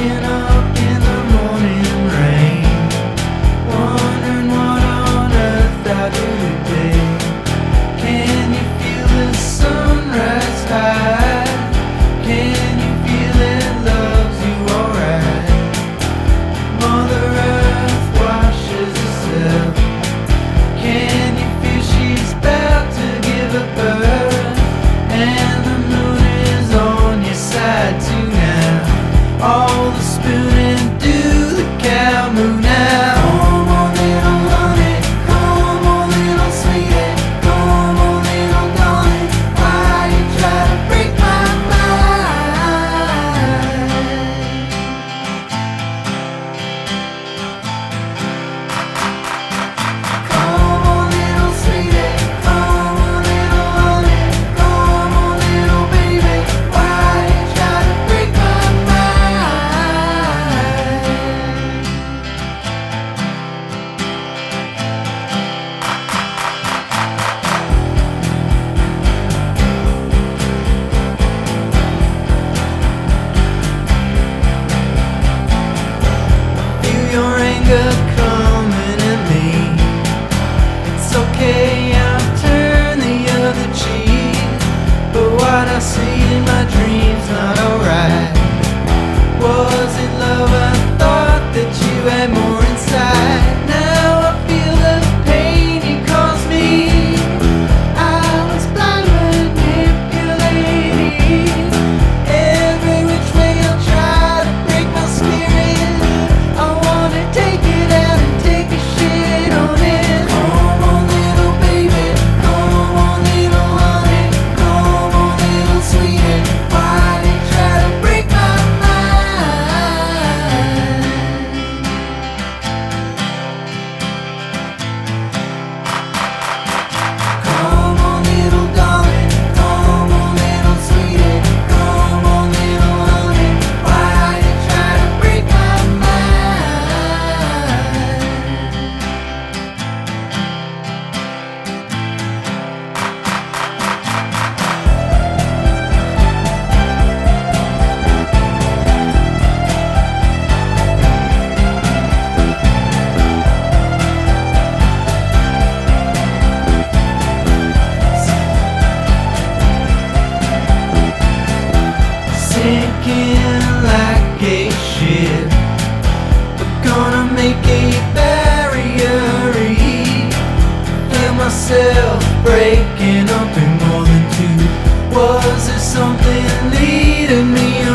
in a myself breaking up in more than two. Was there something leading me